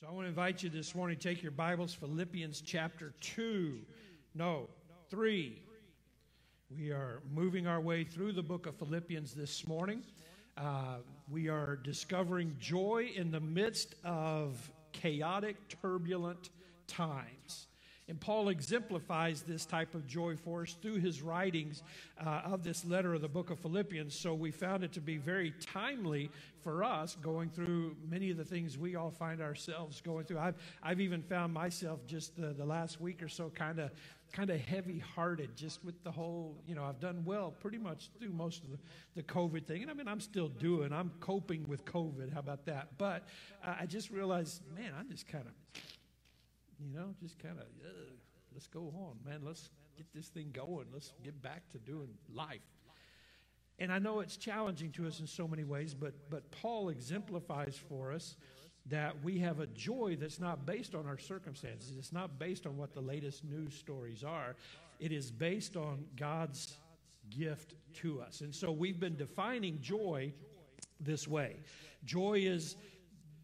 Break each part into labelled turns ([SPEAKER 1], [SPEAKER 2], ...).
[SPEAKER 1] So I want to invite you this morning to take your Bibles, Philippians chapter 2. No, 3. We are moving our way through the book of Philippians this morning. Uh, we are discovering joy in the midst of chaotic, turbulent times. And Paul exemplifies this type of joy for us through his writings uh, of this letter of the book of Philippians. So we found it to be very timely for us going through many of the things we all find ourselves going through. I've, I've even found myself just the, the last week or so kind of kind of heavy hearted just with the whole, you know, I've done well pretty much through most of the, the COVID thing. And I mean, I'm still doing, I'm coping with COVID. How about that? But uh, I just realized, man, I'm just kind of you know, just kind of, let's go on, man. Let's get this thing going. Let's get back to doing life. And I know it's challenging to us in so many ways, but, but Paul exemplifies for us that we have a joy that's not based on our circumstances. It's not based on what the latest news stories are. It is based on God's gift to us. And so we've been defining joy this way. Joy is,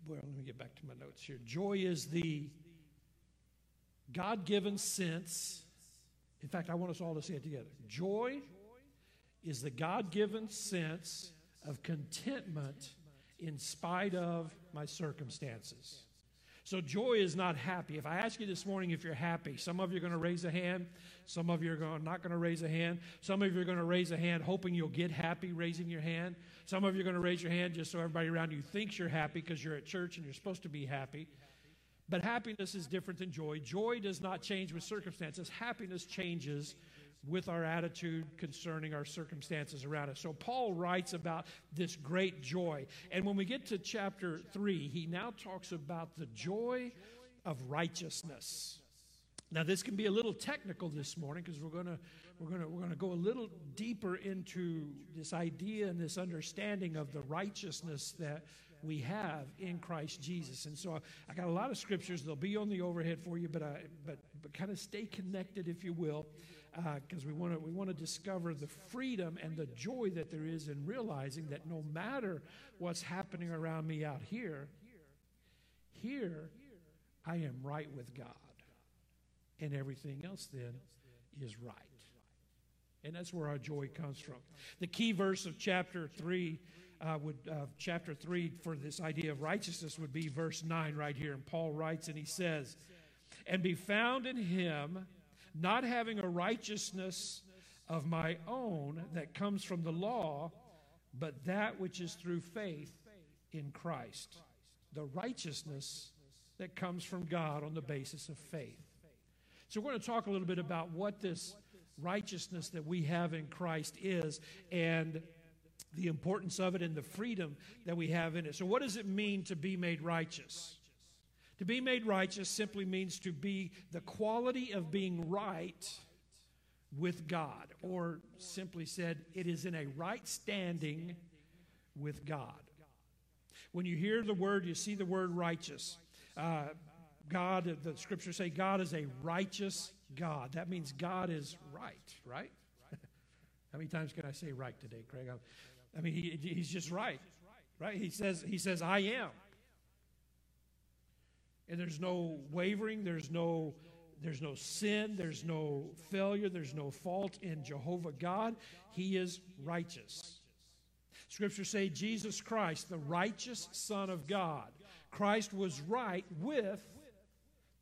[SPEAKER 1] well, let me get back to my notes here. Joy is the God given sense. In fact, I want us all to say it together. Joy is the God given sense of contentment in spite of my circumstances. So, joy is not happy. If I ask you this morning if you're happy, some of you are going to raise a hand. Some of you are going, not going to raise a hand. Some of you are going to raise a hand hoping you'll get happy raising your hand. Some of you are going to raise your hand just so everybody around you thinks you're happy because you're at church and you're supposed to be happy. But happiness is different than joy. Joy does not change with circumstances, happiness changes with our attitude concerning our circumstances around us. So Paul writes about this great joy. And when we get to chapter 3, he now talks about the joy of righteousness. Now this can be a little technical this morning because we're going to we're going to we're going to go a little deeper into this idea and this understanding of the righteousness that we have in Christ Jesus. And so I got a lot of scriptures. They'll be on the overhead for you, but I, but but kind of stay connected, if you will, because uh, we want to we want to discover the freedom and the joy that there is in realizing that no matter what's happening around me out here, here I am right with God, and everything else then is right. And that's where our joy comes from. The key verse of chapter 3 uh, would uh, chapter 3 for this idea of righteousness would be verse 9 right here. And Paul writes and he says, And be found in him, not having a righteousness of my own that comes from the law, but that which is through faith in Christ. The righteousness that comes from God on the basis of faith. So we're going to talk a little bit about what this righteousness that we have in Christ is and the importance of it and the freedom that we have in it. So, what does it mean to be made righteous? To be made righteous simply means to be the quality of being right with God, or simply said, it is in a right standing with God. When you hear the word, you see the word righteous. Uh, God, the scriptures say God is a righteous God. That means God is right, right? How many times can I say right today, Craig? I mean, he, he's just right, right? He says, he says, I am. And there's no wavering, there's no, there's no sin, there's no failure, there's no fault in Jehovah God. He is righteous. Scriptures say Jesus Christ, the righteous Son of God. Christ was right with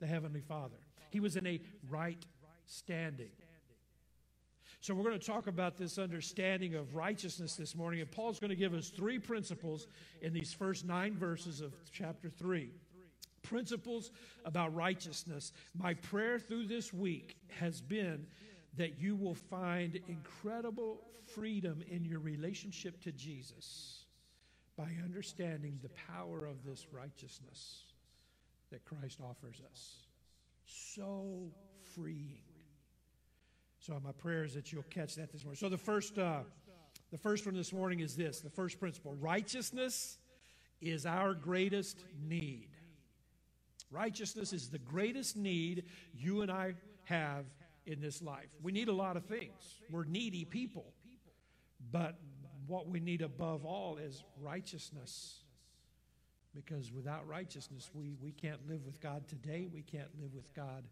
[SPEAKER 1] the Heavenly Father. He was in a right standing. So, we're going to talk about this understanding of righteousness this morning. And Paul's going to give us three principles in these first nine verses of chapter 3. Principles about righteousness. My prayer through this week has been that you will find incredible freedom in your relationship to Jesus by understanding the power of this righteousness that Christ offers us. So freeing. So my prayer is that you'll catch that this morning. So the first, uh, the first one this morning is this: the first principle: righteousness is our greatest need. Righteousness is the greatest need you and I have in this life. We need a lot of things. We're needy people, but what we need above all is righteousness. Because without righteousness, we, we can't live with God today. We can't live with God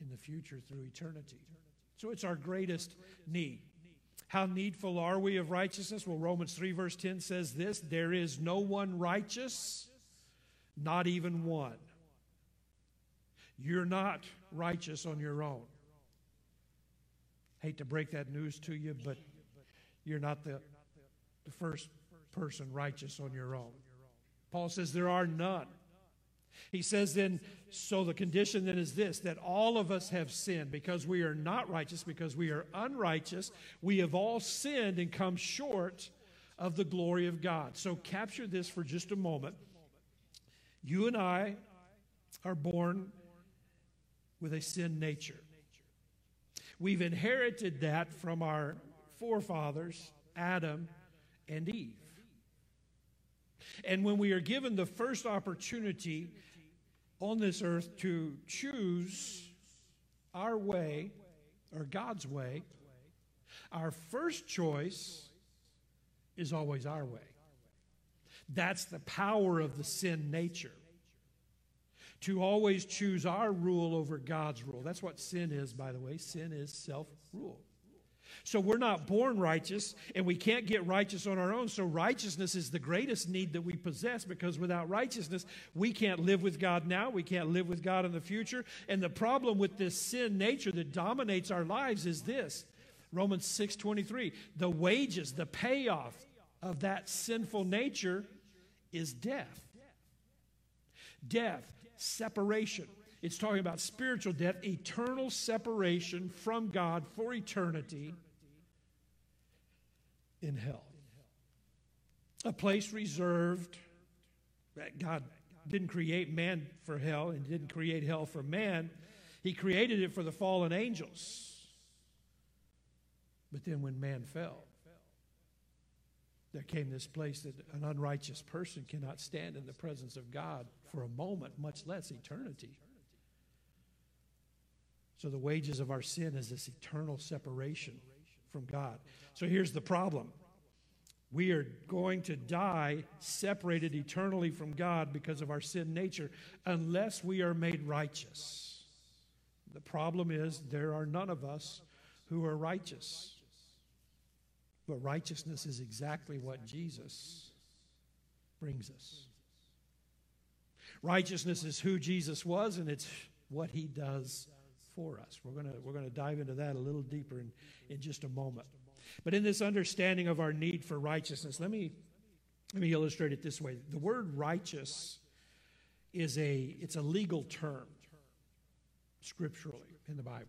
[SPEAKER 1] in the future through eternity. So it's our greatest need. How needful are we of righteousness? Well, Romans 3, verse 10 says this There is no one righteous, not even one. You're not righteous on your own. Hate to break that news to you, but you're not the, the first person righteous on your own. Paul says there are none. He says then, so the condition then is this that all of us have sinned because we are not righteous, because we are unrighteous. We have all sinned and come short of the glory of God. So capture this for just a moment. You and I are born with a sin nature. We've inherited that from our forefathers, Adam and Eve. And when we are given the first opportunity on this earth to choose our way or God's way, our first choice is always our way. That's the power of the sin nature. To always choose our rule over God's rule. That's what sin is, by the way. Sin is self rule. So we're not born righteous, and we can't get righteous on our own. So righteousness is the greatest need that we possess because without righteousness, we can't live with God now. We can't live with God in the future. And the problem with this sin nature that dominates our lives is this Romans 6 23. The wages, the payoff of that sinful nature is death. Death, separation. It's talking about spiritual death, eternal separation from God for eternity in hell. A place reserved that God didn't create man for hell and didn't create hell for man. He created it for the fallen angels. But then when man fell, there came this place that an unrighteous person cannot stand in the presence of God for a moment, much less eternity. So the wages of our sin is this eternal separation from God. So here's the problem we are going to die separated eternally from God because of our sin nature unless we are made righteous. The problem is there are none of us who are righteous. But righteousness is exactly what Jesus brings us. Righteousness is who Jesus was, and it's what he does for us. We're going we're to dive into that a little deeper in, in just a moment. But in this understanding of our need for righteousness, let me, let me illustrate it this way. The word righteous is a, it's a legal term scripturally in the Bible.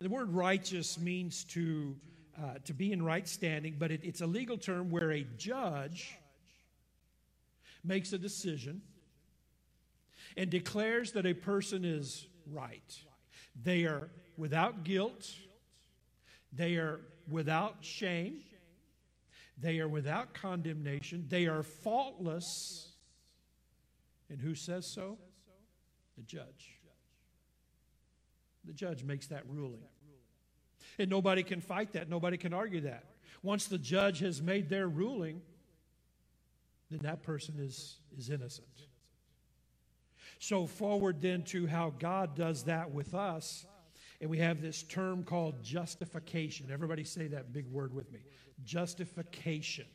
[SPEAKER 1] The word righteous means to, uh, to be in right standing, but it, it's a legal term where a judge makes a decision and declares that a person is right. They are without guilt, they are without shame. They are without condemnation. They are faultless. And who says so? The judge. The judge makes that ruling. And nobody can fight that. Nobody can argue that. Once the judge has made their ruling, then that person is, is innocent. So, forward then to how God does that with us and we have this term called justification. Everybody say that big word with me justification.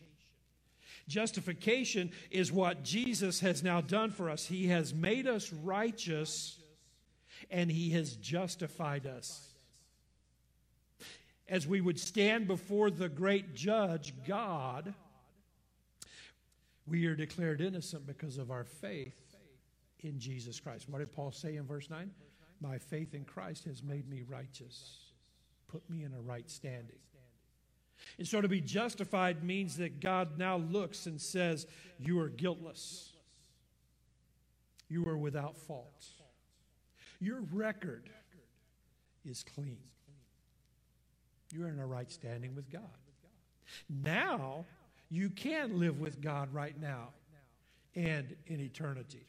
[SPEAKER 1] Justification is what Jesus has now done for us. He has made us righteous and He has justified us. As we would stand before the great judge, God, we are declared innocent because of our faith in Jesus Christ. What did Paul say in verse 9? My faith in Christ has made me righteous, put me in a right standing. And so to be justified means that God now looks and says, You are guiltless. You are without fault. Your record is clean. You're in a right standing with God. Now, you can live with God right now and in eternity.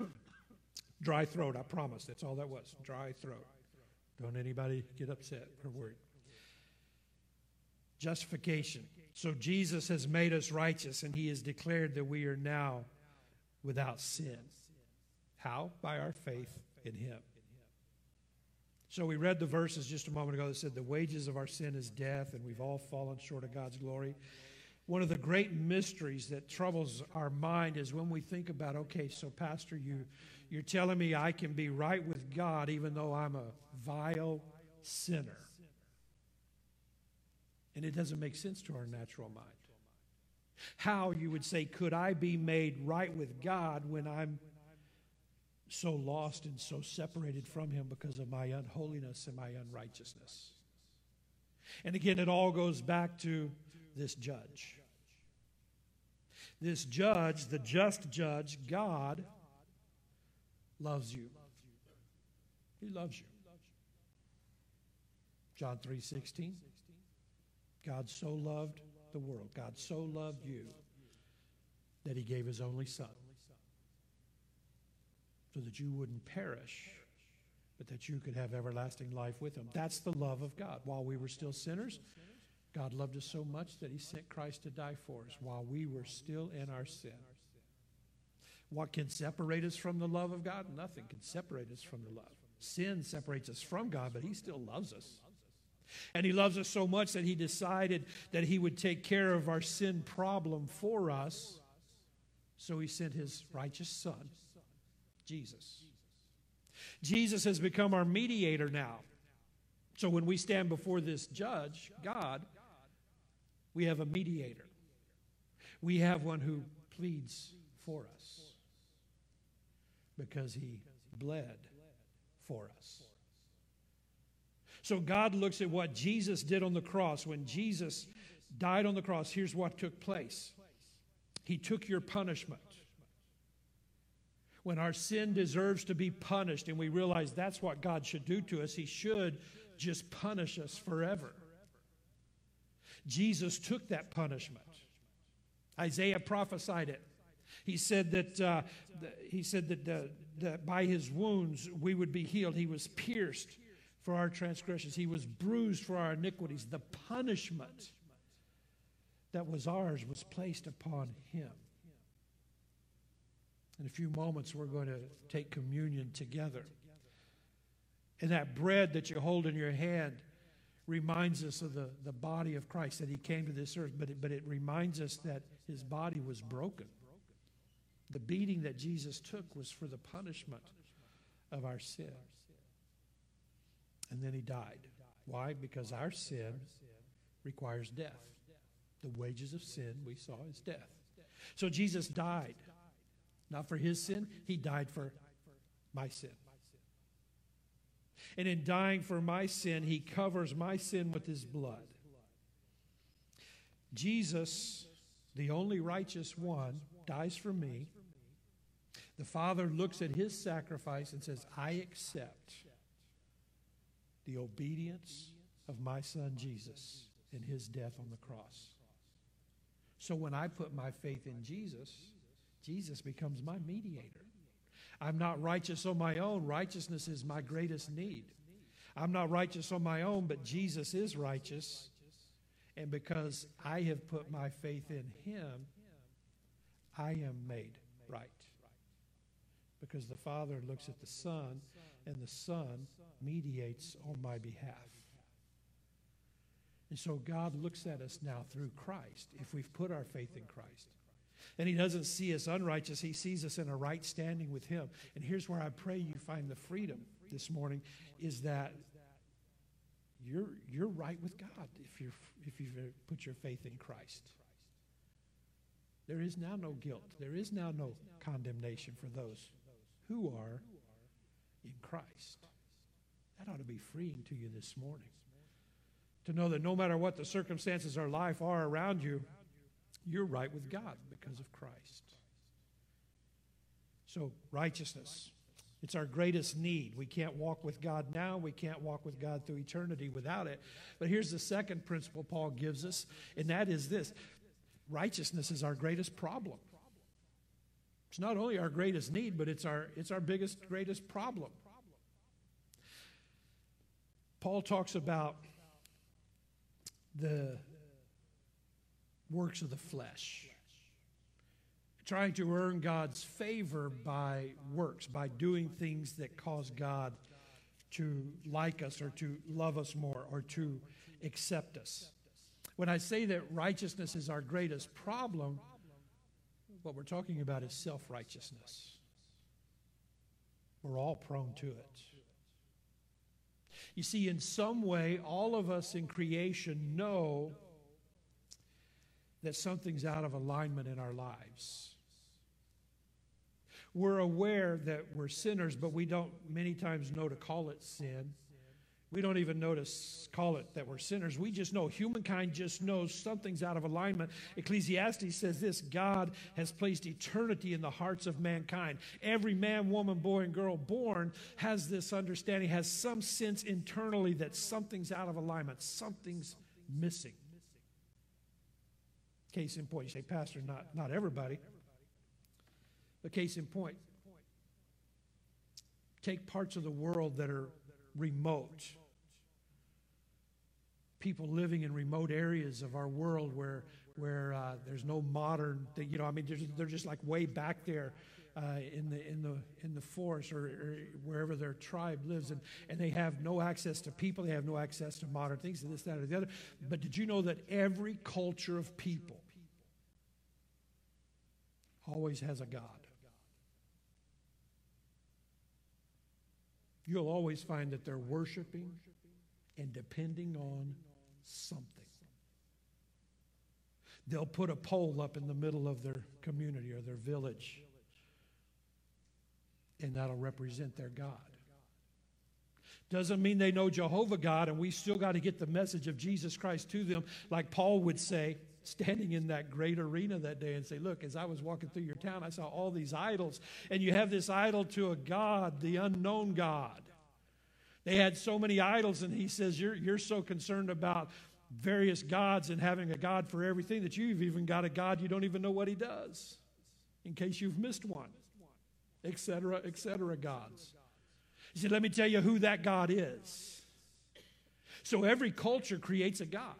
[SPEAKER 1] Dry throat, I promise. That's all that was. Dry throat. Don't anybody get upset or worried. Justification. So Jesus has made us righteous, and he has declared that we are now without sin. How? By our faith in him. So we read the verses just a moment ago that said, The wages of our sin is death, and we've all fallen short of God's glory. One of the great mysteries that troubles our mind is when we think about, okay, so Pastor, you, you're telling me I can be right with God even though I'm a vile sinner. And it doesn't make sense to our natural mind. How, you would say, could I be made right with God when I'm so lost and so separated from Him because of my unholiness and my unrighteousness? And again, it all goes back to this judge. This judge, the just judge, God, loves you. He loves you. John 3 16. God so loved the world, God so loved you that he gave his only son so that you wouldn't perish, but that you could have everlasting life with him. That's the love of God. While we were still sinners, God loved us so much that he sent Christ to die for us while we were still in our sin. What can separate us from the love of God? Nothing can separate us from the love. Sin separates us from God, but he still loves us. And He loves us so much that He decided that He would take care of our sin problem for us. So He sent His righteous Son, Jesus. Jesus has become our mediator now. So when we stand before this judge, God, we have a mediator. We have one who pleads for us because he bled for us. So God looks at what Jesus did on the cross. When Jesus died on the cross, here's what took place He took your punishment. When our sin deserves to be punished, and we realize that's what God should do to us, He should just punish us forever. Jesus took that punishment. Isaiah prophesied it. He said that, uh, he said that, that by his wounds we would be healed. He was pierced for our transgressions, he was bruised for our iniquities. The punishment that was ours was placed upon him. In a few moments, we're going to take communion together. And that bread that you hold in your hand reminds us of the, the body of Christ, that he came to this earth, but it, but it reminds us that his body was broken. The beating that Jesus took was for the punishment of our sin. And then he died. Why? Because our sin requires death. The wages of sin we saw is death. So Jesus died. Not for his sin, he died for my sin. And in dying for my sin, he covers my sin with his blood. Jesus, the only righteous one, dies for me. The Father looks at his sacrifice and says, I accept the obedience of my son Jesus in his death on the cross. So when I put my faith in Jesus, Jesus becomes my mediator. I'm not righteous on my own. Righteousness is my greatest need. I'm not righteous on my own, but Jesus is righteous. And because I have put my faith in him, I am made right. Because the Father looks at the Son, and the Son mediates on my behalf. And so God looks at us now through Christ if we've put our faith in Christ. And He doesn't see us unrighteous, He sees us in a right standing with Him. And here's where I pray you find the freedom this morning is that you're, you're right with God if, you're, if you've put your faith in Christ. There is now no guilt, there is now no condemnation for those who are in Christ. That ought to be freeing to you this morning. To know that no matter what the circumstances of life are around you, you're right with God because of Christ. So, righteousness. It's our greatest need. We can't walk with God now. We can't walk with God through eternity without it. But here's the second principle Paul gives us, and that is this righteousness is our greatest problem. It's not only our greatest need, but it's our, it's our biggest, greatest problem. Paul talks about the works of the flesh. Trying to earn God's favor by works, by doing things that cause God to like us or to love us more or to accept us. When I say that righteousness is our greatest problem, what we're talking about is self righteousness. We're all prone to it. You see, in some way, all of us in creation know that something's out of alignment in our lives. We're aware that we're sinners, but we don't many times know to call it sin. We don't even to call it that we're sinners. We just know, humankind just knows something's out of alignment. Ecclesiastes says this God has placed eternity in the hearts of mankind. Every man, woman, boy, and girl born has this understanding, has some sense internally that something's out of alignment, something's missing. Case in point, you say, Pastor, not, not everybody. But case in point, take parts of the world that are remote people living in remote areas of our world where where uh, there's no modern. You know, I mean, they're, they're just like way back there uh, in the in the in the forest or, or, wherever their tribe lives, and and they have no access to people. They have no access to modern things, and this, that, or the other. But did you know that every culture of people always has a God? You'll always find that they're worshiping and depending on something. They'll put a pole up in the middle of their community or their village, and that'll represent their God. Doesn't mean they know Jehovah God, and we still got to get the message of Jesus Christ to them, like Paul would say, standing in that great arena that day and say, Look, as I was walking through your town, I saw all these idols, and you have this idol to a God, the unknown God. They had so many idols, and he says, You're, you're so concerned about various gods and having a God for everything that you've even got a God you don't even know what he does, in case you've missed one, etc., etc. gods. He said, Let me tell you who that God is. So every culture creates a God.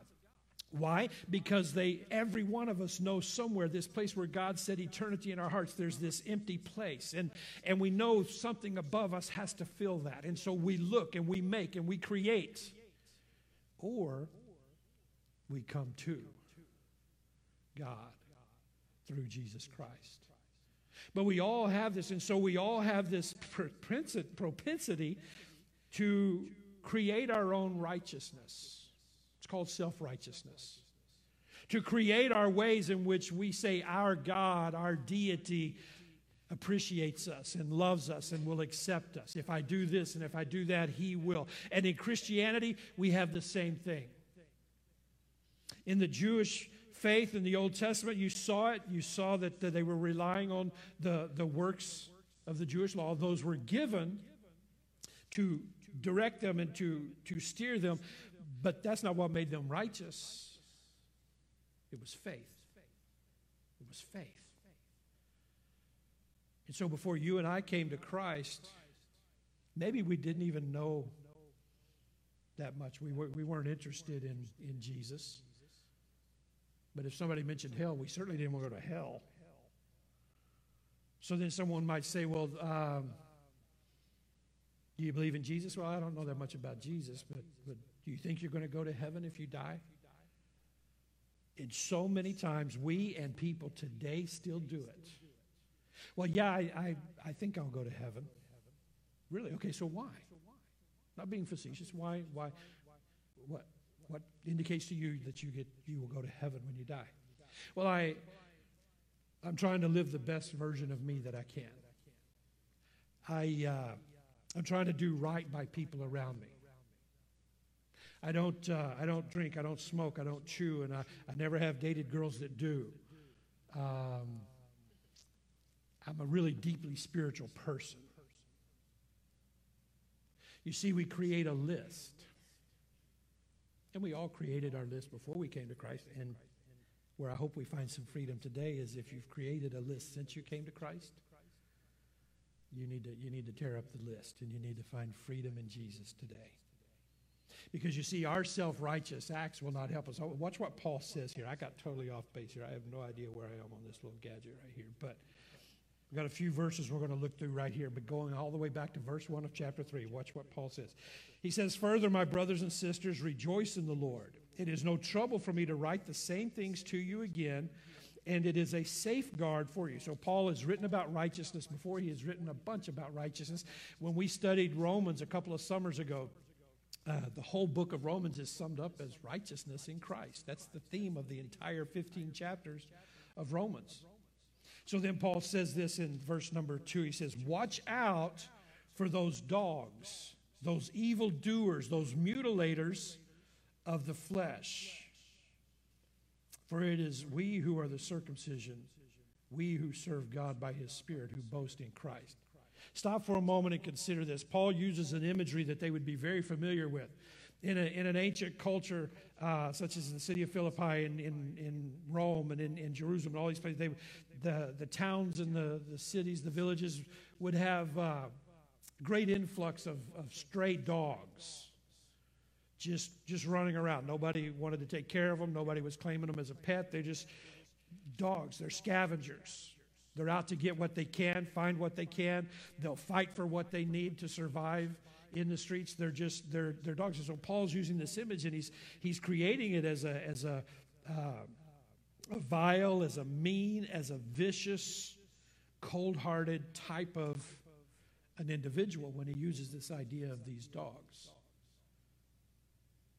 [SPEAKER 1] Why? Because they, every one of us knows somewhere this place where God said eternity in our hearts, there's this empty place. And, and we know something above us has to fill that. And so we look and we make and we create. Or we come to God through Jesus Christ. But we all have this, and so we all have this propensity to create our own righteousness. It's called self righteousness. To create our ways in which we say our God, our deity, appreciates us and loves us and will accept us. If I do this and if I do that, He will. And in Christianity, we have the same thing. In the Jewish faith in the Old Testament, you saw it. You saw that, they were relying on the, the works of the Jewish law. Those were given to direct them and to, to steer them. But that's not what made them righteous. It was faith. It was faith. And so before you and I came to Christ, maybe we didn't even know that much. We, were, we weren't interested in, in Jesus. But if somebody mentioned hell, we certainly didn't want to go to hell. So then someone might say, well, um, do you believe in Jesus? Well, I don't know that much about Jesus, but, but do you think you're going to go to heaven if you die? And so many times we and people today still do it. Well, yeah, I, I, I think I'll go to heaven. Really? Okay, so why? Not being facetious. Why? Why? What? What indicates to you that you get you will go to heaven when you die? Well, I I'm trying to live the best version of me that I can. I uh, I'm trying to do right by people around me. I don't, uh, I don't drink, I don't smoke, I don't chew, and I, I never have dated girls that do. Um, I'm a really deeply spiritual person. You see, we create a list. And we all created our list before we came to Christ. And where I hope we find some freedom today is if you've created a list since you came to Christ, you need to, you need to tear up the list and you need to find freedom in Jesus today. Because you see, our self righteous acts will not help us. Oh, watch what Paul says here. I got totally off base here. I have no idea where I am on this little gadget right here. But we've got a few verses we're going to look through right here. But going all the way back to verse 1 of chapter 3, watch what Paul says. He says, Further, my brothers and sisters, rejoice in the Lord. It is no trouble for me to write the same things to you again and it is a safeguard for you. So, Paul has written about righteousness before. He has written a bunch about righteousness. When we studied Romans a couple of summers ago, uh, the whole book of Romans is summed up as righteousness in Christ. That's the theme of the entire 15 chapters of Romans. So then Paul says this in verse number two. He says, Watch out for those dogs, those evil doers, those mutilators of the flesh. For it is we who are the circumcision, we who serve God by his Spirit, who boast in Christ. Stop for a moment and consider this. Paul uses an imagery that they would be very familiar with. In, a, in an ancient culture, uh, such as the city of Philippi and in, in Rome and in, in Jerusalem and all these places, they, the, the towns and the, the cities, the villages would have uh, great influx of, of stray dogs just, just running around. Nobody wanted to take care of them. Nobody was claiming them as a pet. They're just dogs. They're scavengers. They're out to get what they can, find what they can. They'll fight for what they need to survive in the streets. They're just they're they're dogs. So Paul's using this image and he's he's creating it as a as a uh, a vile, as a mean, as a vicious, cold-hearted type of an individual when he uses this idea of these dogs.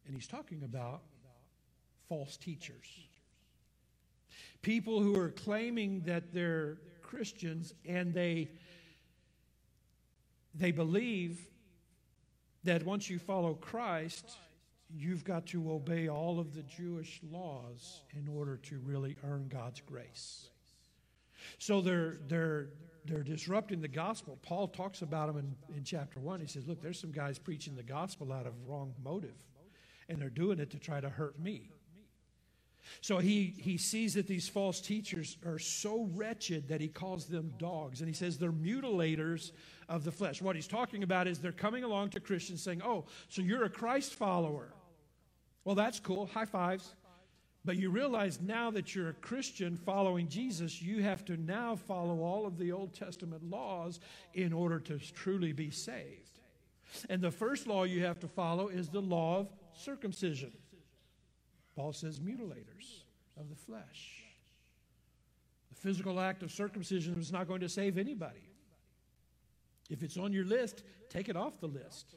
[SPEAKER 1] And he's talking about false teachers. People who are claiming that they're Christians and they, they believe that once you follow Christ, you've got to obey all of the Jewish laws in order to really earn God's grace. So they're, they're, they're disrupting the gospel. Paul talks about them in, in chapter 1. He says, Look, there's some guys preaching the gospel out of wrong motive, and they're doing it to try to hurt me. So he, he sees that these false teachers are so wretched that he calls them dogs. And he says they're mutilators of the flesh. What he's talking about is they're coming along to Christians saying, Oh, so you're a Christ follower. Well, that's cool. High fives. But you realize now that you're a Christian following Jesus, you have to now follow all of the Old Testament laws in order to truly be saved. And the first law you have to follow is the law of circumcision. Paul says mutilators of the flesh. The physical act of circumcision is not going to save anybody. If it's on your list, take it off the list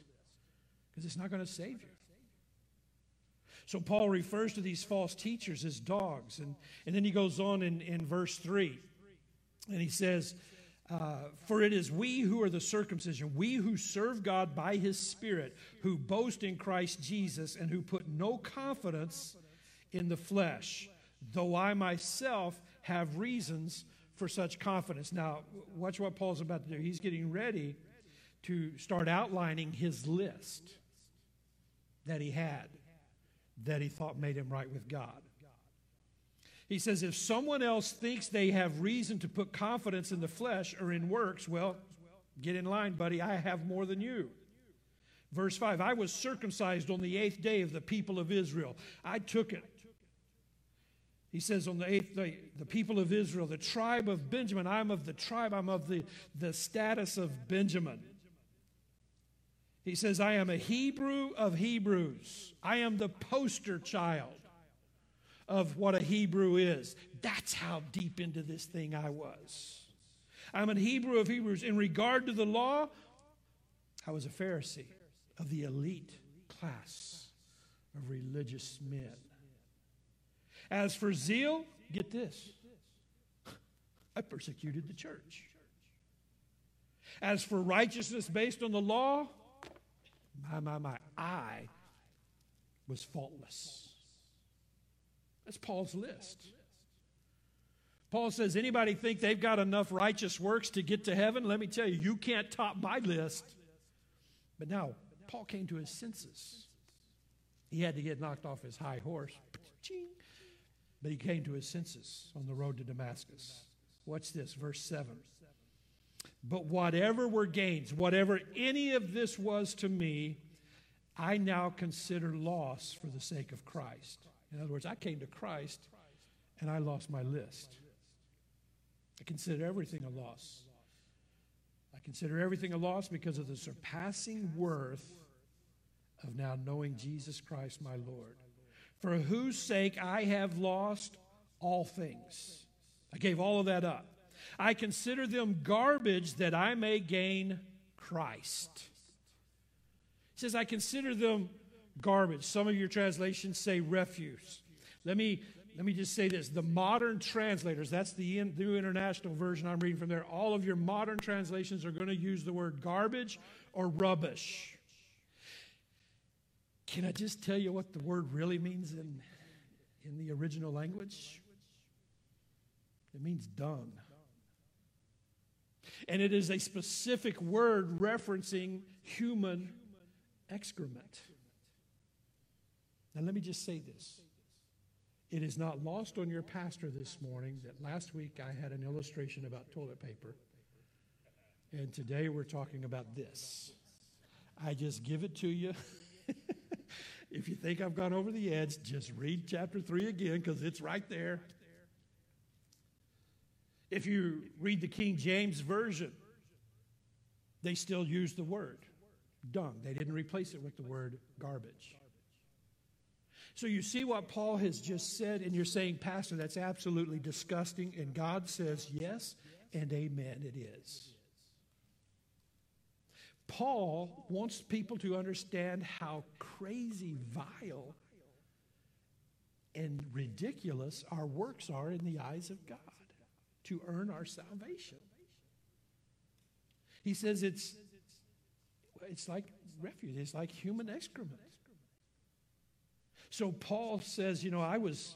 [SPEAKER 1] because it's not going to save you. So Paul refers to these false teachers as dogs. And, and then he goes on in, in verse 3 and he says, uh, For it is we who are the circumcision, we who serve God by his Spirit, who boast in Christ Jesus, and who put no confidence in the flesh, though I myself have reasons for such confidence. Now, watch what Paul's about to do. He's getting ready to start outlining his list that he had that he thought made him right with God. He says, if someone else thinks they have reason to put confidence in the flesh or in works, well, get in line, buddy. I have more than you. Verse 5 I was circumcised on the eighth day of the people of Israel. I took it he says on the eighth day, the people of Israel, the tribe of Benjamin, I'm of the tribe, I'm of the, the status of Benjamin. He says, I am a Hebrew of Hebrews. I am the poster child of what a Hebrew is. That's how deep into this thing I was. I'm a Hebrew of Hebrews. In regard to the law, I was a Pharisee of the elite class of religious men. As for zeal, get this I persecuted the church. As for righteousness based on the law, my, my, my, I was faultless. That's Paul's list. Paul says, anybody think they've got enough righteous works to get to heaven? Let me tell you, you can't top my list. But now, Paul came to his senses. He had to get knocked off his high horse. But he came to his senses on the road to Damascus. Watch this, verse 7. But whatever were gains, whatever any of this was to me, I now consider loss for the sake of Christ. In other words, I came to Christ and I lost my list. I consider everything a loss. I consider everything a loss because of the surpassing worth of now knowing Jesus Christ my Lord, for whose sake I have lost all things. I gave all of that up. I consider them garbage that I may gain Christ. He says, I consider them garbage. Some of your translations say refuse. Let me, let me just say this the modern translators, that's the New International Version I'm reading from there, all of your modern translations are going to use the word garbage or rubbish. Can I just tell you what the word really means in, in the original language? It means dung. And it is a specific word referencing human excrement. Now, let me just say this. It is not lost on your pastor this morning that last week I had an illustration about toilet paper. And today we're talking about this. I just give it to you. if you think I've gone over the edge, just read chapter 3 again because it's right there. If you read the King James Version, they still use the word dung. They didn't replace it with the word garbage. So you see what Paul has just said, and you're saying, Pastor, that's absolutely disgusting. And God says, Yes, and amen, it is. Paul wants people to understand how crazy, vile, and ridiculous our works are in the eyes of God to earn our salvation. He says it's, it's like refuge, it's like human excrement. So Paul says, you know, I was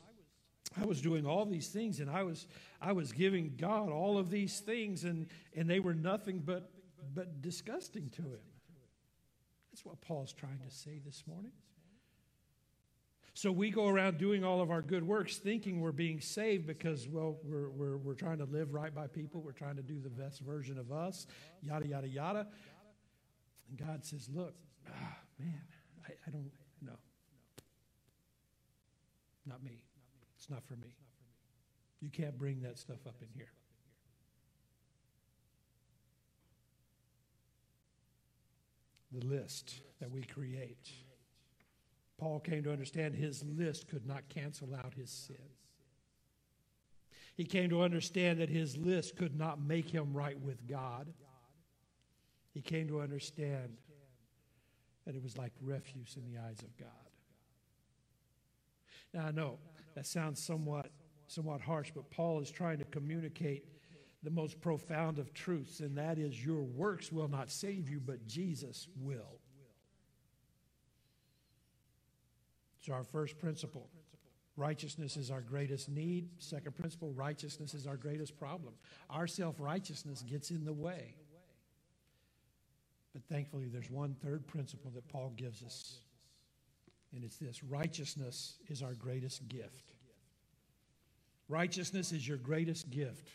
[SPEAKER 1] I was doing all these things and I was I was giving God all of these things and and they were nothing but but disgusting to him. That's what Paul's trying to say this morning. So we go around doing all of our good works thinking we're being saved because, well, we're, we're, we're trying to live right by people. We're trying to do the best version of us, yada, yada, yada. And God says, look, ah, man, I, I don't, no. not me. It's not for me. You can't bring that stuff up in here. The list that we create. Paul came to understand his list could not cancel out his sin. He came to understand that his list could not make him right with God. He came to understand that it was like refuse in the eyes of God. Now, I know that sounds somewhat, somewhat harsh, but Paul is trying to communicate the most profound of truths, and that is your works will not save you, but Jesus will. So, our first principle righteousness is our greatest need. Second principle righteousness is our greatest problem. Our self righteousness gets in the way. But thankfully, there's one third principle that Paul gives us and it's this righteousness is our greatest gift. Righteousness is your greatest gift.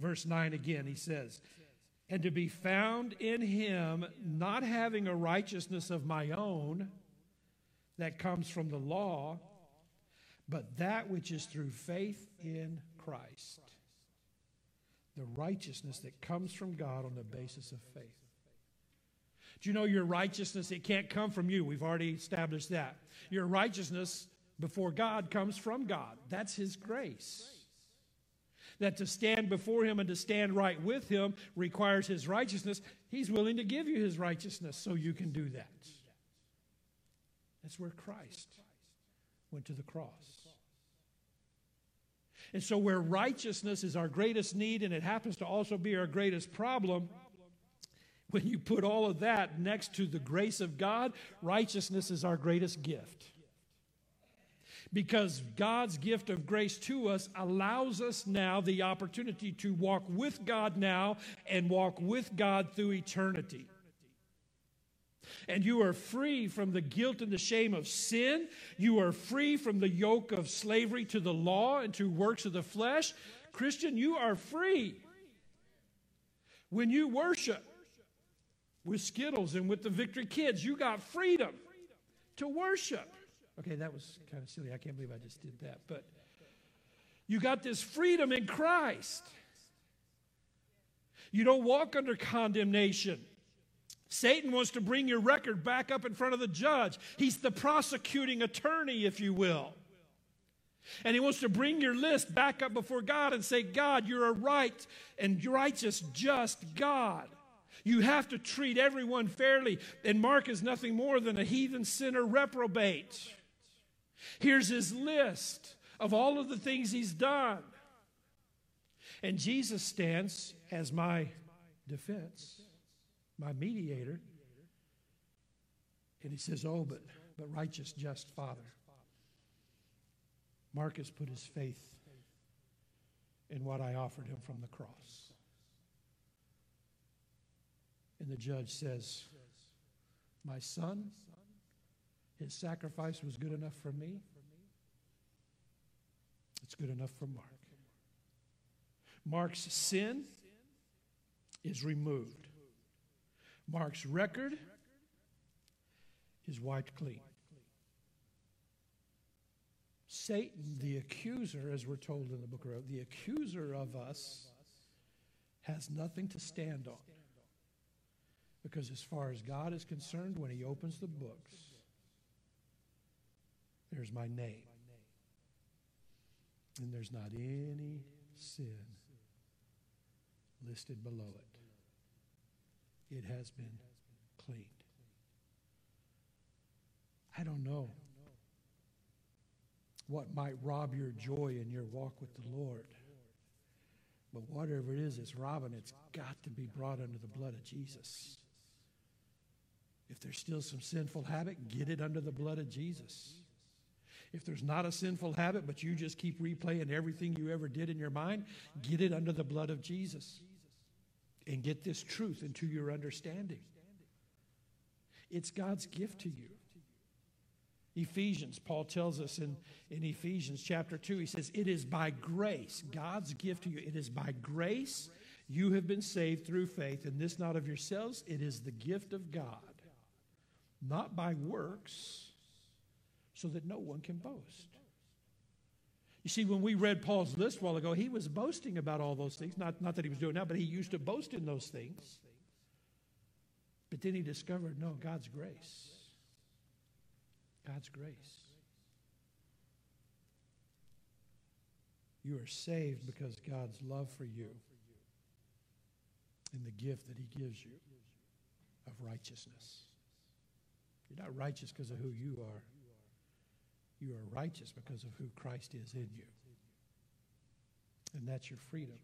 [SPEAKER 1] Verse 9 again, he says, And to be found in him, not having a righteousness of my own that comes from the law, but that which is through faith in Christ. The righteousness that comes from God on the basis of faith. Do you know your righteousness? It can't come from you. We've already established that. Your righteousness before God comes from God. That's His grace. That to stand before Him and to stand right with Him requires His righteousness. He's willing to give you His righteousness so you can do that. That's where Christ went to the cross. And so, where righteousness is our greatest need and it happens to also be our greatest problem, when you put all of that next to the grace of God, righteousness is our greatest gift. Because God's gift of grace to us allows us now the opportunity to walk with God now and walk with God through eternity. And you are free from the guilt and the shame of sin. You are free from the yoke of slavery to the law and to works of the flesh. Christian, you are free. When you worship, with Skittles and with the Victory Kids. You got freedom to worship. Okay, that was kind of silly. I can't believe I just did that. But you got this freedom in Christ. You don't walk under condemnation. Satan wants to bring your record back up in front of the judge. He's the prosecuting attorney, if you will. And he wants to bring your list back up before God and say, God, you're a right and righteous, just God. You have to treat everyone fairly. And Mark is nothing more than a heathen sinner reprobate. Here's his list of all of the things he's done. And Jesus stands as my defense, my mediator. And he says, Oh, but, but righteous, just Father. Marcus put his faith in what I offered him from the cross. And the judge says, My son, his sacrifice was good enough for me. It's good enough for Mark. Mark's sin is removed. Mark's record is wiped clean. Satan, the accuser, as we're told in the book of Revelation, the accuser of us has nothing to stand on. Because as far as God is concerned, when he opens the books, there's my name. And there's not any sin listed below it. It has been cleaned. I don't know what might rob your joy in your walk with the Lord. But whatever it is it's robbing, it's got to be brought under the blood of Jesus. If there's still some sinful habit, get it under the blood of Jesus. If there's not a sinful habit, but you just keep replaying everything you ever did in your mind, get it under the blood of Jesus. And get this truth into your understanding. It's God's gift to you. Ephesians, Paul tells us in, in Ephesians chapter 2, he says, It is by grace, God's gift to you. It is by grace you have been saved through faith, and this not of yourselves, it is the gift of God, not by works, so that no one can boast. You see, when we read Paul's list a while ago, he was boasting about all those things. Not, not that he was doing now, but he used to boast in those things. But then he discovered no, God's grace. God's grace. You are saved because God's love for you and the gift that He gives you of righteousness. You're not righteous because of who you are, you are righteous because of who Christ is in you. And that's your freedom.